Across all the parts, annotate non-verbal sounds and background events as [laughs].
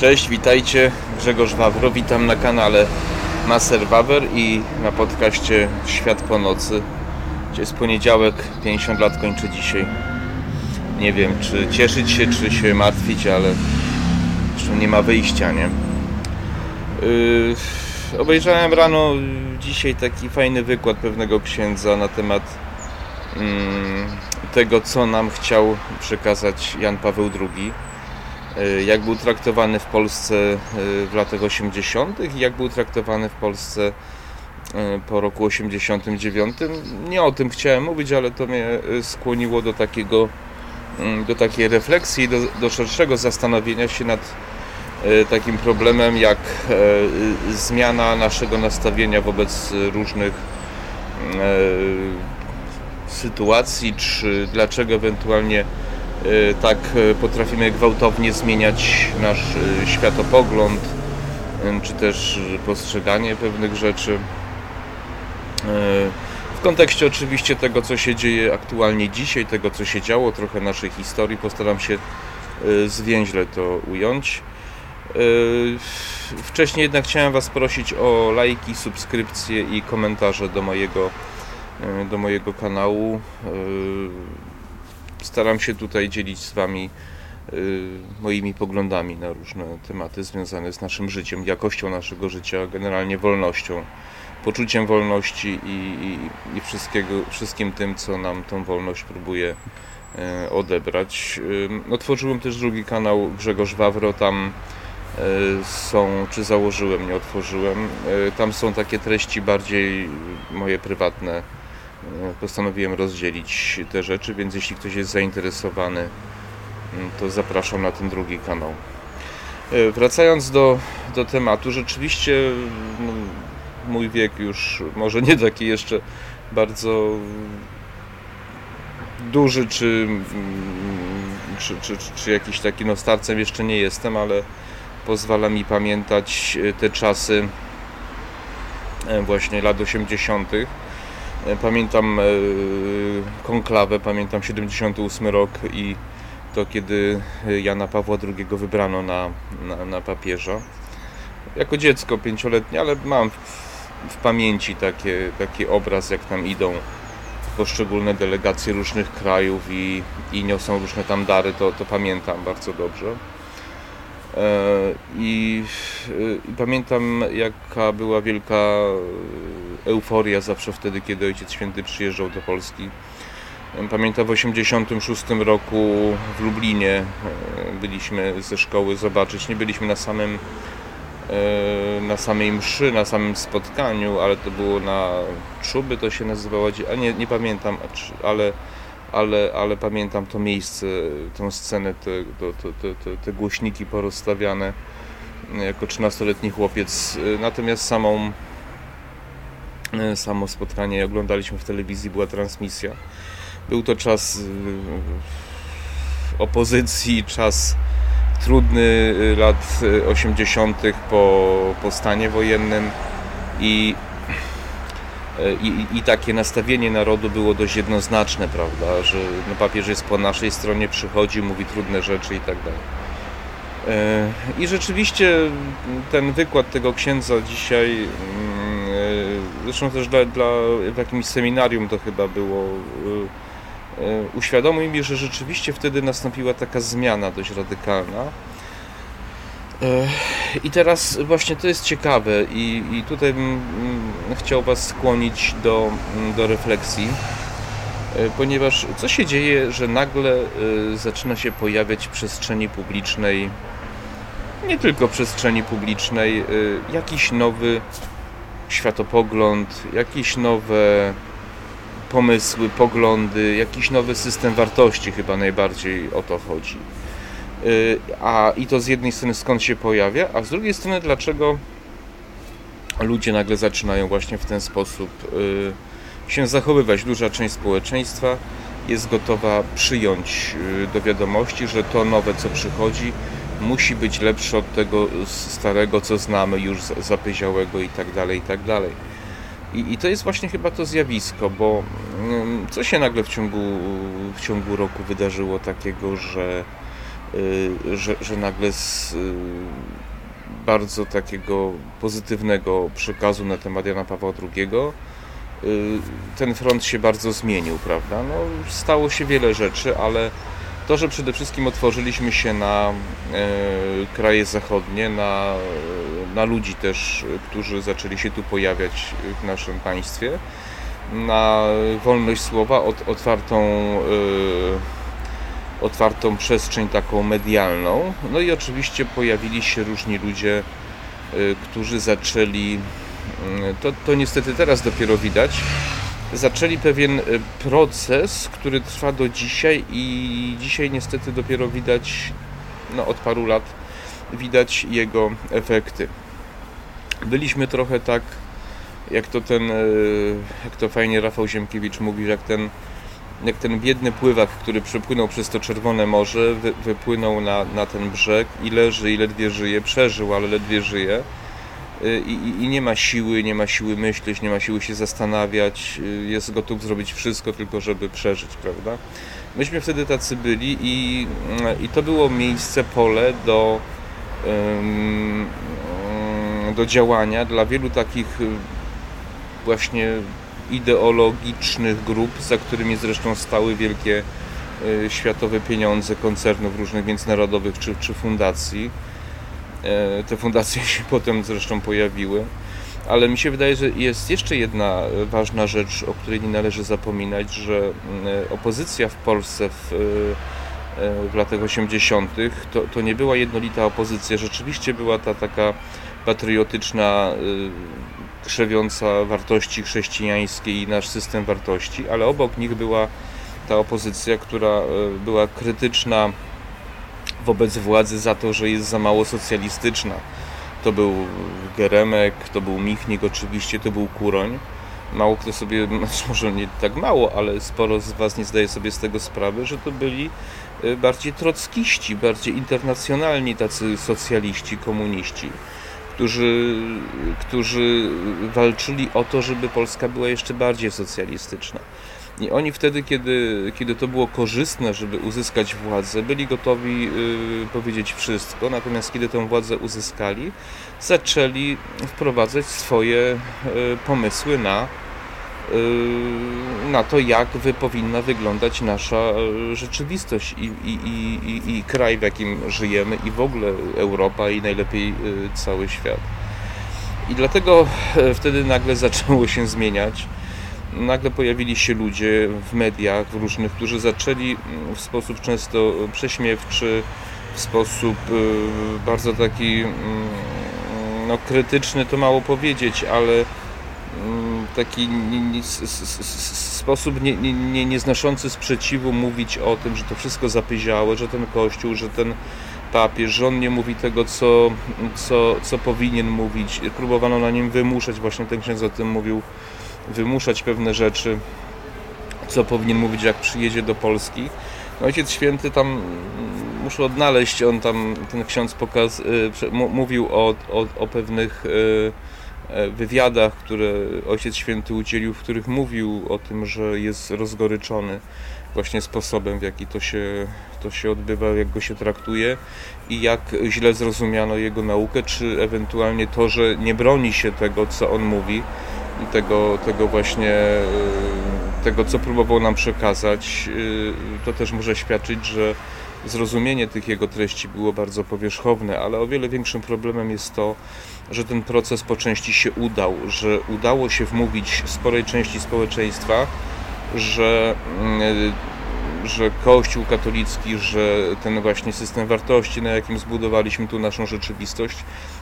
Cześć, witajcie. Grzegorz Wawro, witam na kanale Maser Wawer i na podcaście Świat po nocy. Gdzie jest poniedziałek, 50 lat kończę dzisiaj. Nie wiem, czy cieszyć się, czy się martwić, ale zresztą nie ma wyjścia, nie? Yy, obejrzałem rano dzisiaj taki fajny wykład pewnego księdza na temat yy, tego, co nam chciał przekazać Jan Paweł II jak był traktowany w Polsce e, w latach 80. i jak był traktowany w Polsce e, po roku 89. Nie o tym chciałem mówić, ale to mnie skłoniło do takiego mm, do takiej refleksji, do, do szerszego zastanowienia się nad takim problemem jak zmiana naszego nastawienia wobec różnych sytuacji, czy dlaczego ewentualnie Y, tak y, potrafimy gwałtownie zmieniać nasz y, światopogląd, czy też postrzeganie pewnych rzeczy. W kontekście oczywiście tego, co się dzieje aktualnie dzisiaj, tego, co się działo, trochę naszej historii, postaram się zwięźle to ująć. Wcześniej jednak chciałem Was prosić o lajki, subskrypcje i komentarze do mojego, do mojego kanału staram się tutaj dzielić z Wami y, moimi poglądami na różne tematy związane z naszym życiem, jakością naszego życia, generalnie wolnością, poczuciem wolności i, i, i wszystkiego, wszystkim tym, co nam tą wolność próbuje e, odebrać. Otworzyłem też drugi kanał Grzegorz Wawro, tam są, czy założyłem, nie otworzyłem, tam są takie treści bardziej moje prywatne, postanowiłem rozdzielić te rzeczy, więc jeśli ktoś jest zainteresowany, mm, to zapraszam na ten drugi kanał. E, wracając do, do tematu, rzeczywiście no, mój wiek już może nie taki jeszcze bardzo duży, czy, mm, czy, czy, czy jakiś taki no starcem jeszcze nie jestem, ale pozwala mi pamiętać e, te czasy właśnie lat 80 E, pamiętam e, konklawę, pamiętam 78 rok i to kiedy Jana Pawła II wybrano na, na, na papieża. Jako dziecko pięcioletnie, ale mam w, w pamięci takie, taki obraz, jak tam idą poszczególne delegacje różnych krajów i, i niosą różne tam dary, to, to pamiętam bardzo dobrze. E, I, I, pamiętam, jaka była wielka euforia zawsze wtedy, kiedy Ojciec Święty przyjeżdżał do Polski. Pamiętam w 1986 roku w Lublinie e, byliśmy ze szkoły zobaczyć. Nie byliśmy na samym e, na samej mszy, na samym spotkaniu, ale to było na Czuby, to się nazywało, a nie, nie pamiętam, ale ale, ale pamiętam to miejsce, tę scenę, te, te, te, te, głośniki porozstawiane jako 13-letni chłopiec. Natomiast samą, samo spotkanie oglądaliśmy w telewizji, była transmisja. Był to czas y, opozycji, czas trudny y, lat 80. po, po stanie wojennym i I, i, takie nastawienie narodu było dość jednoznaczne, prawda, że no, papież jest po naszej stronie, przychodzi, mówi trudne rzeczy i tak dalej. E, I rzeczywiście ten wykład tego księdza dzisiaj, mm, e, zresztą też dla, dla, w jakimś seminarium to chyba było, uświadomił mi, że rzeczywiście wtedy nastąpiła taka zmiana dość radykalna i teraz właśnie to jest ciekawe i, i tutaj bym mm, chciał Was skłonić do, mm, do refleksji, e, ponieważ co się dzieje, że nagle e, zaczyna się pojawiać w przestrzeni publicznej, nie tylko przestrzeni publicznej, e, jakiś nowy światopogląd, jakieś nowe pomysły, poglądy, jakiś nowy system wartości, chyba najbardziej o to chodzi. Y, a i to z jednej strony skąd się pojawia, a z drugiej strony dlaczego ludzie nagle zaczynają właśnie w ten sposób y, się zachowywać. Duża część społeczeństwa jest gotowa przyjąć y, do wiadomości, że to nowe, co przychodzi, musi być lepsze od tego starego, co znamy już zapyziałego i tak dalej, i tak dalej. I, I to jest właśnie chyba to zjawisko, bo mm, co się nagle w ciągu, w ciągu roku wydarzyło takiego, że że, że nagle z, y, bardzo takiego pozytywnego przekazu na temat Jana Pawła II, ten front się bardzo zmienił, prawda? No, stało się wiele rzeczy, ale to, że przede wszystkim otworzyliśmy się na kraje zachodnie, na, na ludzi też, którzy zaczęli się tu pojawiać w naszym państwie, na wolność słowa, otwartą otwartą przestrzeń taką medialną. No i oczywiście pojawili się różni ludzie, y, którzy zaczęli, y, to, to niestety teraz dopiero widać, zaczęli pewien y, proces, który trwa do dzisiaj i dzisiaj niestety dopiero widać, no od paru lat widać jego efekty. Byliśmy trochę tak, jak to ten, jak to fajnie Rafał Ziemkiewicz mówi, jak ten jak ten biedny pływak, który przepłynął przez to Czerwone Morze, wy, wypłynął na, na ten brzeg i leży i ledwie żyje, przeżył, ale ledwie żyje. Y, I, i, I, nie ma siły, nie ma siły myśleć, nie ma siły się zastanawiać, y, jest gotów zrobić wszystko tylko, żeby przeżyć, prawda? Myśmy wtedy tacy byli i, y, i to było miejsce, pole do, do działania dla wielu takich właśnie ideologicznych grup, za którymi zresztą stały wielkie e, światowe pieniądze koncernów różnych międzynarodowych czy, czy fundacji. E, te fundacje [laughs] się potem zresztą pojawiły. Ale mi się wydaje, że jest jeszcze jedna ważna rzecz, o której nie należy zapominać, że opozycja w Polsce w, e, w latach 80. To, to nie była jednolita opozycja. Rzeczywiście była ta taka patriotyczna krzewiąca wartości chrześcijańskie i nasz system wartości, ale obok nich była ta opozycja, która e, była krytyczna wobec władzy za to, że jest za mało socjalistyczna. To był Geremek, to był Michnik oczywiście, to był Kuroń. Mało kto sobie, [laughs] znaczy może nie tak mało, ale sporo z Was nie zdaje sobie z tego sprawy, że to byli e, bardziej trockiści, bardziej internacjonalni tacy socjaliści, komuniści którzy, którzy walczyli o to, żeby Polska była jeszcze bardziej socjalistyczna. I oni wtedy, kiedy, kiedy to było korzystne, żeby uzyskać władzę, byli gotowi y, powiedzieć wszystko, natomiast kiedy tę władzę uzyskali, zaczęli wprowadzać swoje y, pomysły na na to, jak powinna wyglądać nasza y, rzeczywistość i, i, i, i, kraj, w jakim żyjemy, i w ogóle Europa, i najlepiej y, cały świat. I dlatego wtedy nagle [laughs] zaczęło się zmieniać. Nagle pojawili się ludzie w mediach w różnych, którzy zaczęli mm, w sposób często prześmiewczy, w sposób bardzo taki mm, no, krytyczny, to mało powiedzieć, ale taki sposób nie, nie, nieznoszący sprzeciwu mówić o tym, że to wszystko zapyziałe, że ten kościół, że ten papież, że on nie mówi tego, co, co, co powinien mówić. Próbowano na nim wymuszać, właśnie ten ksiądz o tym mówił, wymuszać pewne rzeczy, co powinien mówić, jak przyjedzie do Polski. No, Ojciec Święty tam, muszę odnaleźć, on tam, ten ksiądz pokaz, y, mówił o, o, o pewnych y, wywiadach, które Ojciec Święty udzielił, w których mówił o tym, że jest rozgoryczony właśnie sposobem, w jaki to się, to się odbywa, jak go się traktuje i jak źle zrozumiano jego naukę, czy ewentualnie to, że nie broni się tego, co on mówi, tego, tego właśnie, e, tego, co próbował nam przekazać, e, to też może świadczyć, że zrozumienie tych jego treści było bardzo powierzchowne, ale o wiele większym problemem jest to, że ten proces po części się udał, że udało się wmówić sporej części społeczeństwa, że, mm, że Kościół katolicki, że ten właśnie system wartości, na jakim zbudowaliśmy tu naszą rzeczywistość,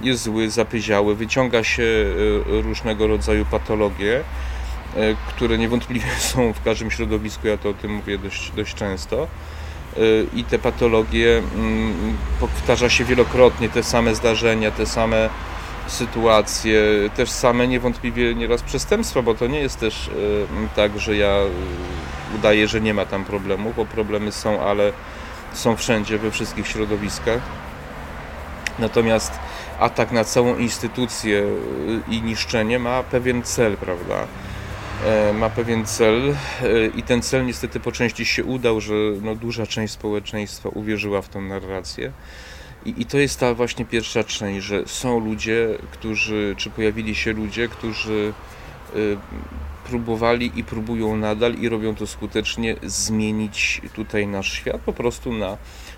jest zły, zapyziały, wyciąga się e, różnego rodzaju patologie, e, które niewątpliwie są w każdym środowisku, ja to o tym mówię dość, dość często i te patologie mm, powtarza się wielokrotnie, te same zdarzenia, te same sytuacje, też same niewątpliwie nieraz przestępstwa, bo to nie jest też tak, że ja udaję, że nie ma tam problemów, bo problemy są, ale są wszędzie, we wszystkich środowiskach. Natomiast atak na całą instytucję y, i niszczenie ma pewien cel, prawda? E, ma pewien cel e, i ten cel niestety po części się udał, że no, duża część społeczeństwa uwierzyła w tę narrację I, I to jest ta właśnie pierwsza część, że są ludzie, którzy, czy pojawili się ludzie, którzy y, próbowali i próbują nadal i robią to skutecznie zmienić tutaj nasz świat po prostu na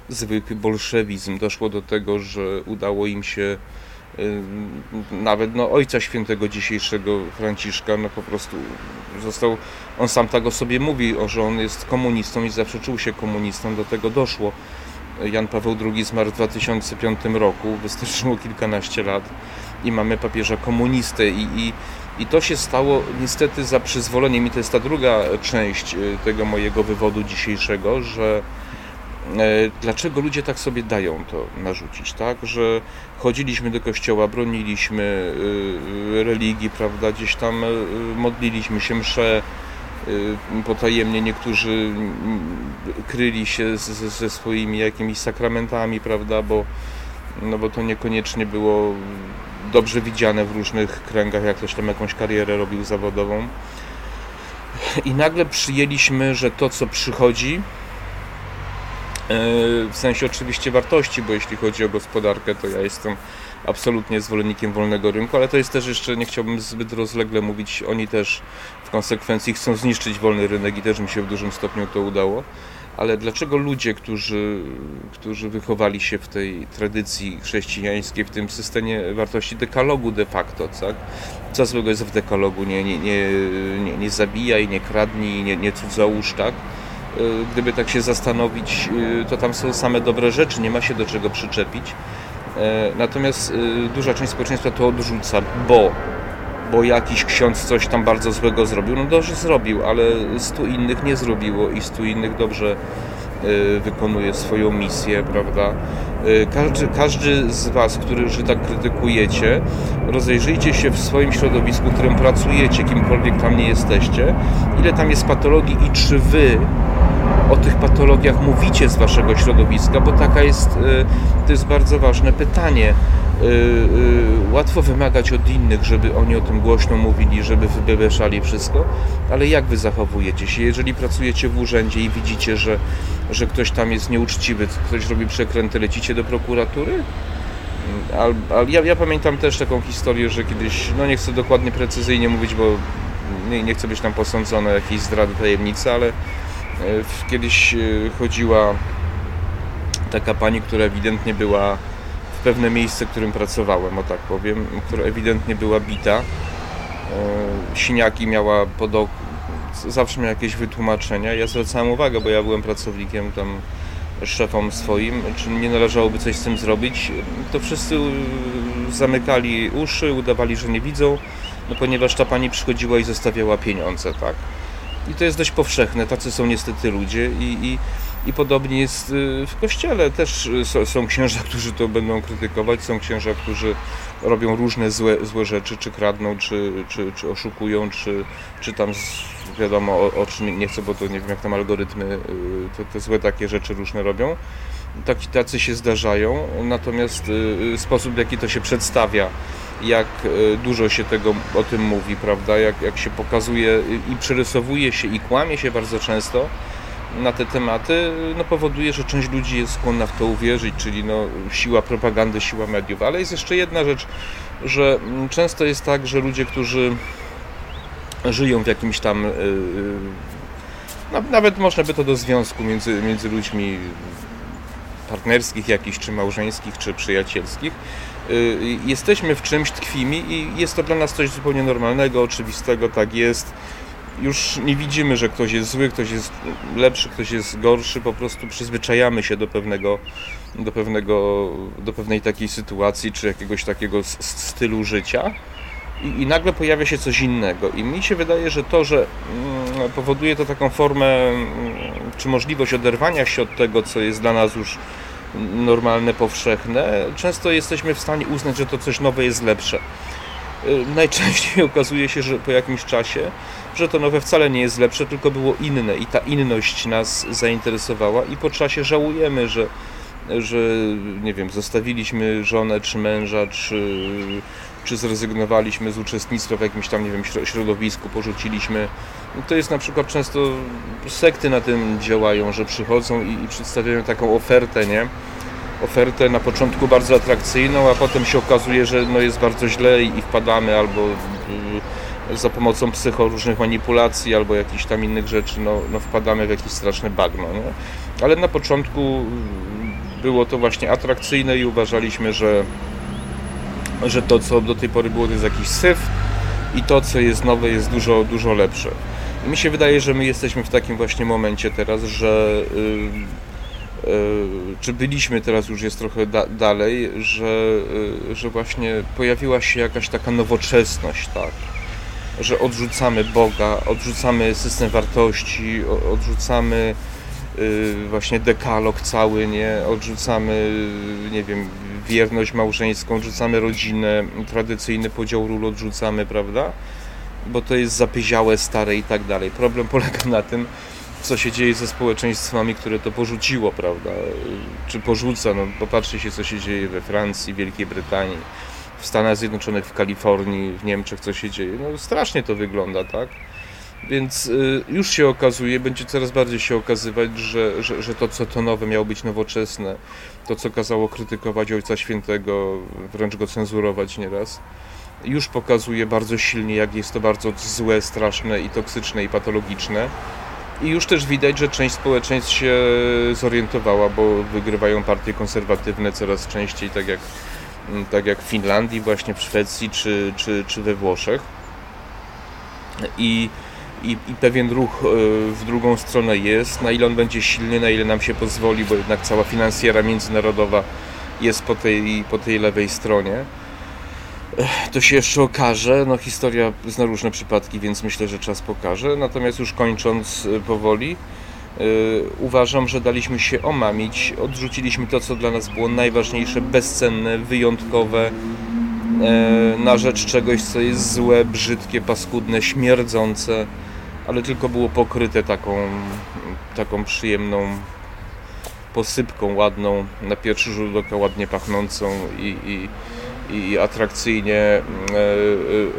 zwykły bolszewizm. Doszło do tego, że udało im się nawet no, ojca świętego dzisiejszego Franciszka, no po prostu został, on sam tak o sobie mówi, że on jest komunistą i zawsze czuł się komunistą, do tego doszło. Jan Paweł II zmarł w 2005 roku, wystarczyło kilkanaście lat i mamy papieża komunistę i, i, i to się stało niestety za przyzwoleniem i to jest ta druga część y, tego mojego wywodu dzisiejszego, że dlaczego ludzie tak sobie dają to narzucić, tak? Że chodziliśmy do kościoła, broniliśmy y, religii, prawda, gdzieś tam y, modliliśmy się msze, potajemnie niektórzy kryli się ze swoimi jakimiś sakramentami, prawda, bo, no bo to niekoniecznie było dobrze widziane w różnych kręgach, jak ktoś tam jakąś karierę robił zawodową. I nagle przyjęliśmy, że to, co przychodzi, e, w sensie oczywiście wartości, bo jeśli chodzi o gospodarkę, to ja jestem absolutnie zwolennikiem wolnego rynku, ale to jest też jeszcze, nie chciałbym zbyt rozlegle mówić, oni też w konsekwencji chcą zniszczyć wolny rynek i też mi się w dużym stopniu to udało ale dlaczego ludzie, którzy, którzy wychowali się w tej tradycji chrześcijańskiej, w tym systemie wartości dekalogu de facto, tak? co złego jest w dekalogu, nie, nie, nie, nie, nie zabijaj, nie kradnij, nie, nie cudzołóż, tak? E, gdyby tak się zastanowić, e, to tam są same dobre rzeczy, nie ma się do czego przyczepić. E, natomiast duża część społeczeństwa to odrzuca, bo bo jakiś ksiądz coś tam bardzo złego zrobił. No dobrze zrobił, ale stu innych nie zrobiło i stu innych dobrze y, wykonuje swoją misję, prawda? Y, każdy, każdy z Was, którzy tak krytykujecie, rozejrzyjcie się w swoim środowisku, w którym pracujecie, kimkolwiek tam nie jesteście, ile tam jest patologii i czy Wy o tych patologiach mówicie z Waszego środowiska, bo taka jest, y, to jest bardzo ważne pytanie. Y, y, łatwo wymagać od innych, żeby oni o tym głośno mówili, żeby wybeszali wszystko, ale jak wy zachowujecie się? Jeżeli pracujecie w urzędzie i widzicie, że, że ktoś tam jest nieuczciwy, ktoś robi przekręty, lecicie do prokuratury? Al, al, ja, ja, pamiętam też taką historię, że kiedyś, no nie chcę dokładnie precyzyjnie mówić, bo nie, nie chcę być tam posądzony o jakiejś zdrady tajemnicy, ale kiedyś e, chodziła taka pani, która ewidentnie była pewne miejsce, w którym pracowałem, o tak powiem, która ewidentnie była bita. E, siniaki miała pod ok... zawsze miała jakieś wytłumaczenia. Ja zwracałem uwagę, bo ja byłem pracownikiem tam szefom swoim, czy nie należałoby coś z tym zrobić. To wszyscy zamykali uszy, udawali, że nie widzą, no ponieważ ta pani przychodziła i zostawiała pieniądze, tak. I to jest dość powszechne, tacy są niestety ludzie i, i i podobnie jest y, w kościele. Też y, są księża, [laughs] którzy to będą krytykować, są księża, którzy robią różne złe, złe rzeczy, czy kradną, czy, czy, czy oszukują, czy, czy tam wiadomo o, o czym nie chcę, bo to nie wiem jak tam algorytmy y, te, te złe takie rzeczy różne robią. Taki, tacy się zdarzają, natomiast sposób w jaki to się przedstawia, jak dużo się tego o tym mówi, prawda, jak, jak się pokazuje i przerysowuje się i kłamie się bardzo często, na te tematy no, powoduje, że część ludzi jest skłonna w to uwierzyć, czyli no, siła propagandy, siła mediów. Ale jest jeszcze jedna rzecz, że mm, często jest tak, że ludzie, którzy żyją w jakimś tam. Yy, nawet można by to do związku między, między ludźmi partnerskich jakichś, czy małżeńskich, czy przyjacielskich. Yy, jesteśmy w czymś, tkwimi i jest to dla nas coś zupełnie normalnego, oczywistego, tak jest. Już nie widzimy, że ktoś jest zły, ktoś jest lepszy, ktoś jest gorszy, po prostu przyzwyczajamy się do pewnego, do pewnego, do pewnej takiej sytuacji, czy jakiegoś takiego stylu życia i, i nagle pojawia się coś innego. I mi się wydaje, że to, że mm, powoduje to taką formę, mm, czy możliwość oderwania się od tego, co jest dla nas już normalne, powszechne, często jesteśmy w stanie uznać, że to coś nowe jest lepsze. Y, najczęściej [laughs] okazuje się, że po jakimś czasie że to nowe wcale nie jest lepsze, tylko było inne i ta inność nas zainteresowała i po czasie żałujemy, że, że nie wiem, zostawiliśmy żonę czy męża, czy, czy zrezygnowaliśmy z uczestnictwa w jakimś tam, nie wiem, środowisku, porzuciliśmy. To jest na przykład często sekty na tym działają, że przychodzą i, i przedstawiają taką ofertę, nie? ofertę na początku bardzo atrakcyjną, a potem się okazuje, że no jest bardzo źle i wpadamy albo za pomocą psycho różnych manipulacji albo jakichś tam innych rzeczy, no, no wpadamy w jakieś straszne bagno. Nie? Ale na początku było to właśnie atrakcyjne i uważaliśmy, że, że to, co do tej pory było, to jest jakiś syf i to, co jest nowe, jest dużo, dużo lepsze. Mi się wydaje, że my jesteśmy w takim właśnie momencie teraz, że yy, yy, czy byliśmy teraz już jest trochę da dalej, że, yy, że właśnie pojawiła się jakaś taka nowoczesność, tak? Że odrzucamy Boga, odrzucamy system wartości, odrzucamy Y, właśnie dekalog cały, nie? Odrzucamy, nie wiem, wierność małżeńską, odrzucamy rodzinę, tradycyjny podział ról odrzucamy, prawda? Bo to jest zapyziałe, stare i tak dalej. Problem polega na tym, co się dzieje ze społeczeństwami, które to porzuciło, prawda? Czy porzuca, no popatrzcie się, co się dzieje we Francji, Wielkiej Brytanii, w Stanach Zjednoczonych, w Kalifornii, w Niemczech, co się dzieje. No strasznie to wygląda, tak? Więc y, już się okazuje, będzie coraz bardziej się okazywać, że, że, że to, co to nowe miało być nowoczesne, to, co kazało krytykować Ojca Świętego, wręcz go cenzurować nieraz, już pokazuje bardzo silnie, jak jest to bardzo złe, straszne i toksyczne i patologiczne. I już też widać, że część społeczeństw się zorientowała, bo wygrywają partie konserwatywne coraz częściej, tak jak, tak jak w Finlandii, właśnie w Szwecji czy, czy, czy we Włoszech. I i, i pewien ruch e, w drugą stronę jest. Na ile on będzie silny, na ile nam się pozwoli, bo jednak cała finansjera międzynarodowa jest po tej, po tej lewej stronie. To się jeszcze okaże. No, historia zna różne przypadki, więc myślę, że czas pokaże. Natomiast już kończąc e, powoli, yy, uważam, że daliśmy się omamić. Odrzuciliśmy to, co dla nas było najważniejsze, bezcenne, wyjątkowe, yy, na rzecz czegoś, co jest złe, brzydkie, paskudne, śmierdzące ale tylko było pokryte taką, taką przyjemną posypką ładną, na pierwszy rzut oka ładnie pachnącą i, i, i atrakcyjnie e,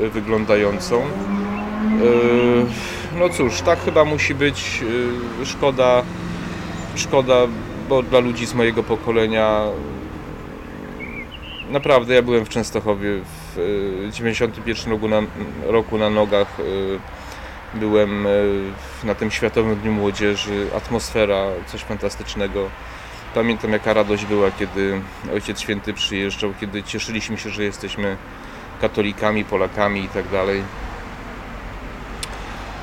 e, wyglądającą. E, no cóż, tak chyba musi być. Szkoda, szkoda, bo dla ludzi z mojego pokolenia naprawdę ja byłem w Częstochowie w 91 roku na, roku na nogach Byłem na tym Światowym Dniu Młodzieży, atmosfera, coś fantastycznego. Pamiętam jaka radość była, kiedy Ojciec Święty przyjeżdżał, kiedy cieszyliśmy się, że jesteśmy katolikami, Polakami i tak dalej.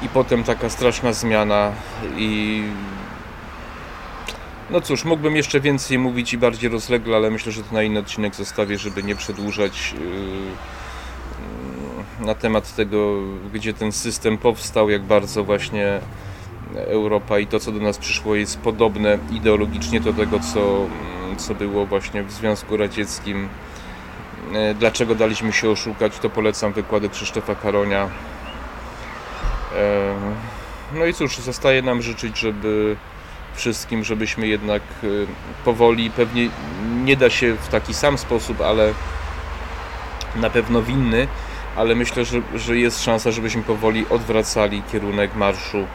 I potem taka straszna zmiana i no cóż, mógłbym jeszcze więcej mówić i bardziej rozlegle, ale myślę, że to na inny odcinek zostawię, żeby nie przedłużać. Yy na temat tego, gdzie ten system powstał, jak bardzo właśnie Europa i to, co do nas przyszło, jest podobne ideologicznie do tego, co, co było właśnie w Związku Radzieckim. E, dlaczego daliśmy się oszukać, to polecam wykłady Krzysztofa Karonia. E, no i cóż, zostaje nam życzyć, żeby wszystkim, żebyśmy jednak e, powoli, pewnie nie da się w taki sam sposób, ale na pewno winny, ale myślę, że, że jest szansa, żebyśmy powoli odwracali kierunek marszu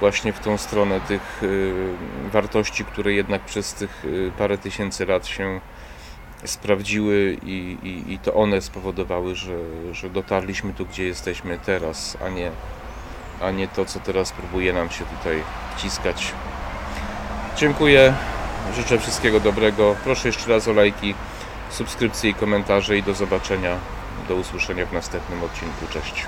właśnie w tą stronę tych y, wartości, które jednak przez tych y, parę tysięcy lat się sprawdziły i, i, i to one spowodowały, że, że dotarliśmy tu, gdzie jesteśmy teraz, a nie, a nie to, co teraz próbuje nam się tutaj wciskać. Dziękuję, życzę wszystkiego dobrego. Proszę jeszcze raz o lajki, subskrypcje i komentarze i do zobaczenia do usłyszenia w następnym odcinku. Cześć.